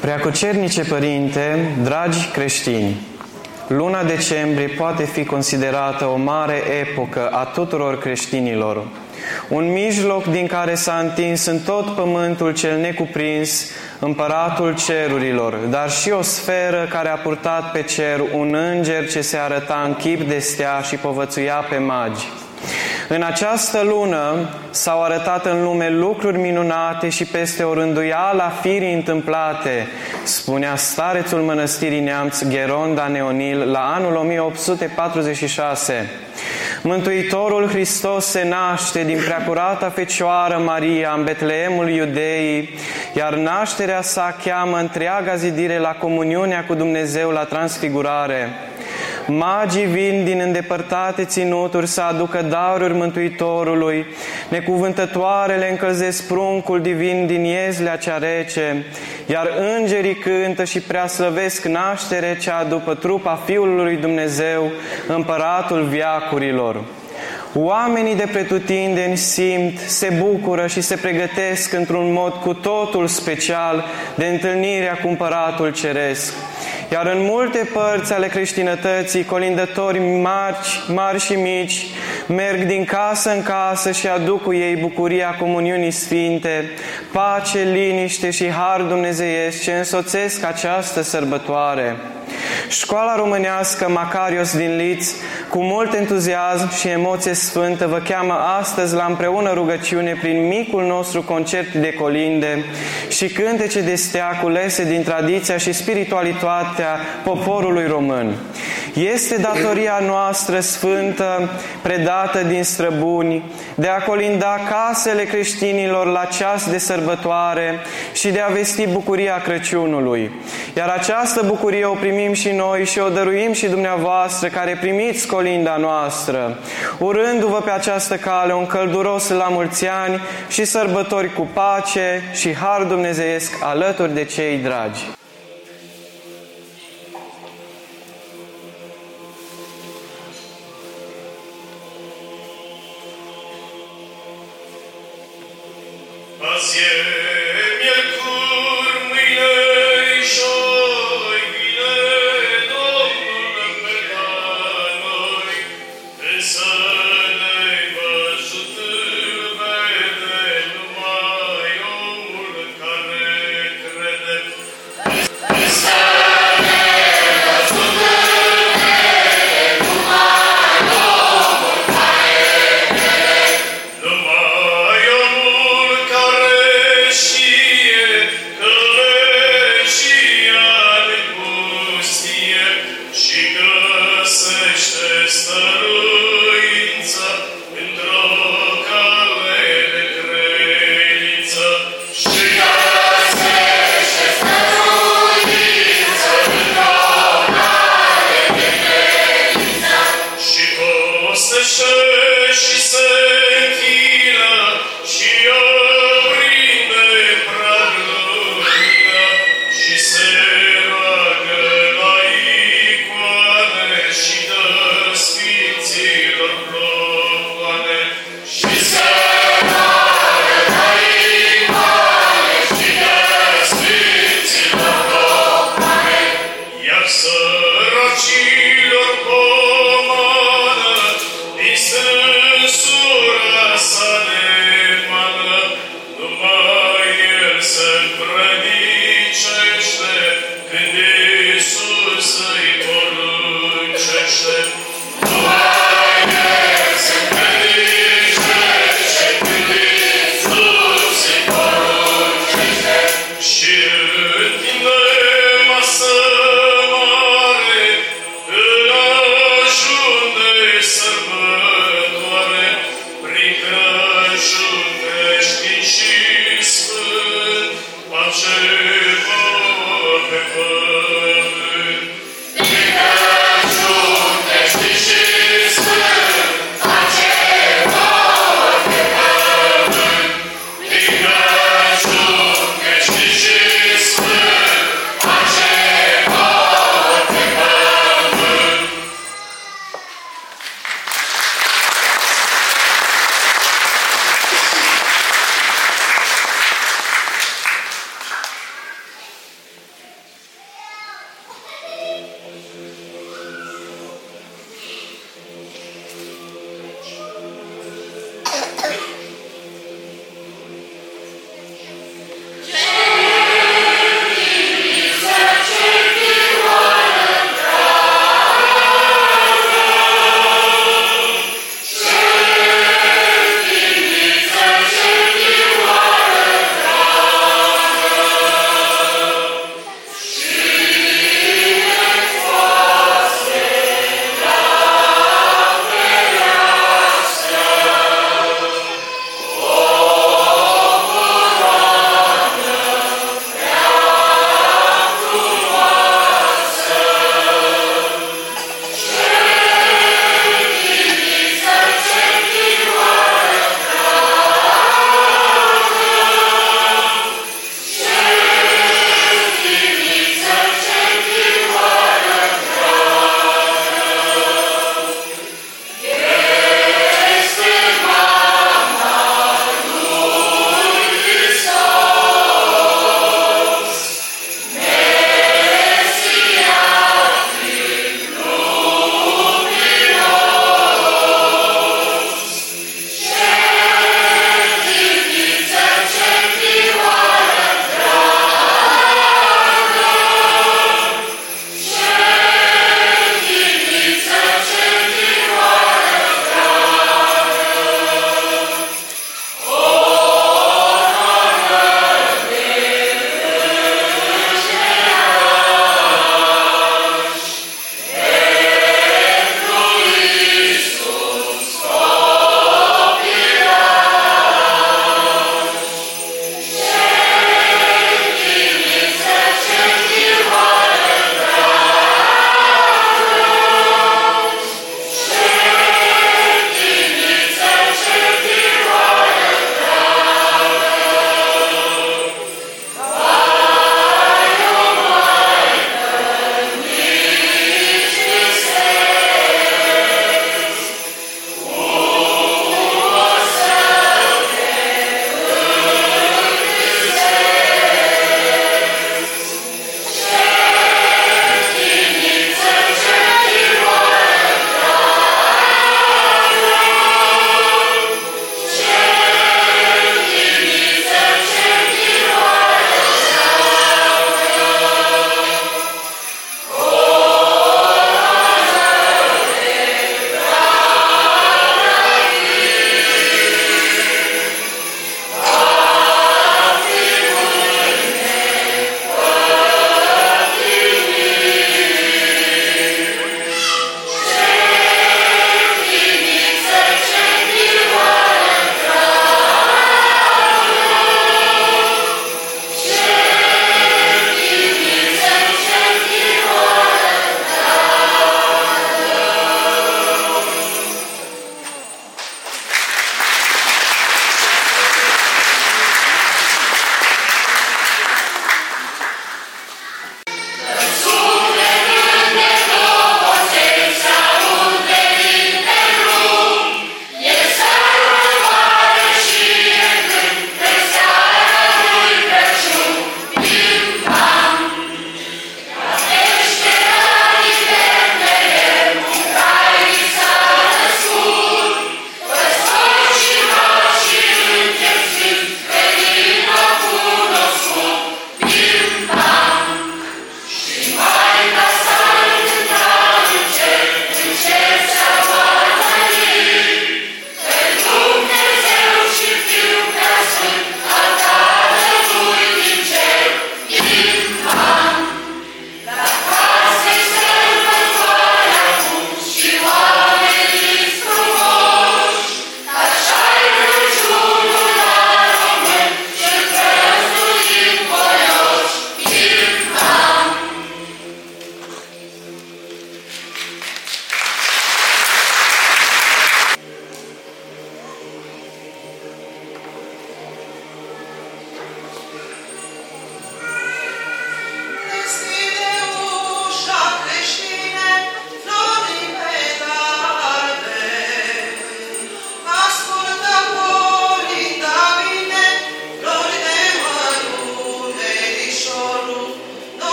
Preacucernice Părinte, dragi creștini, luna decembrie poate fi considerată o mare epocă a tuturor creștinilor, un mijloc din care s-a întins în tot pământul cel necuprins împăratul cerurilor, dar și o sferă care a purtat pe cer un înger ce se arăta în chip de stea și povățuia pe magi. În această lună s-au arătat în lume lucruri minunate și peste o rânduială a firii întâmplate, spunea starețul mănăstirii Neamț Gheronda Neonil la anul 1846. Mântuitorul Hristos se naște din preacurata Fecioară Maria în Betleemul Iudeii, iar nașterea sa cheamă întreaga zidire la comuniunea cu Dumnezeu la transfigurare. Magii vin din îndepărtate ținuturi să aducă daruri Mântuitorului, necuvântătoarele încălzesc pruncul divin din iezlea cea rece, iar îngerii cântă și prea slăvesc naștere cea după trupa Fiului lui Dumnezeu, împăratul viacurilor. Oamenii de pretutindeni simt, se bucură și se pregătesc într-un mod cu totul special de întâlnirea cu Împăratul Ceresc. Iar în multe părți ale creștinătății, colindători mari, mari și mici merg din casă în casă și aduc cu ei bucuria comuniunii sfinte, pace, liniște și har dumnezeiesc ce însoțesc această sărbătoare. Școala românească Macarios din Liț, cu mult entuziasm și emoție sfântă, vă cheamă astăzi la împreună rugăciune prin micul nostru concert de colinde și cântece de stea culese din tradiția și spiritualitatea poporului român. Este datoria noastră sfântă, predată din străbuni, de a colinda casele creștinilor la ceas de sărbătoare și de a vesti bucuria Crăciunului. Iar această bucurie o primim și noi și o dăruim și dumneavoastră care primiți colinda noastră, urându-vă pe această cale un călduros la mulți ani și sărbători cu pace și har dumnezeiesc alături de cei dragi. Azi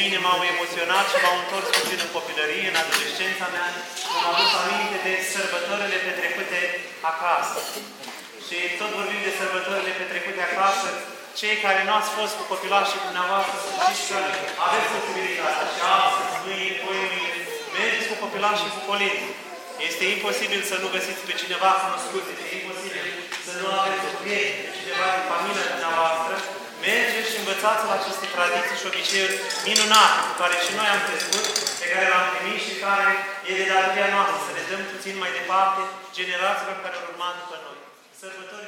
mine m-au emoționat și m-au întors puțin în copilărie, în adolescența mea, și m-am adus aminte de sărbătorile petrecute acasă. Și tot vorbim de sărbătorile petrecute acasă, cei care nu ați fost cu copilașii dumneavoastră, să știți că aveți posibilitatea și astăzi, mâine, poi mâine, mergeți cu copilașii cu colinde. Este imposibil să nu găsiți pe cineva cunoscut, este imposibil să nu aveți o prieten, pe cineva din familia dumneavoastră. Mergeți și învățați la aceste tradiții și obiceiuri minunate cu care și noi am crescut, pe care le-am primit și care e de datoria noastră să le dăm puțin mai departe generațiilor care au urmat după noi. Sărbători binecuvântate!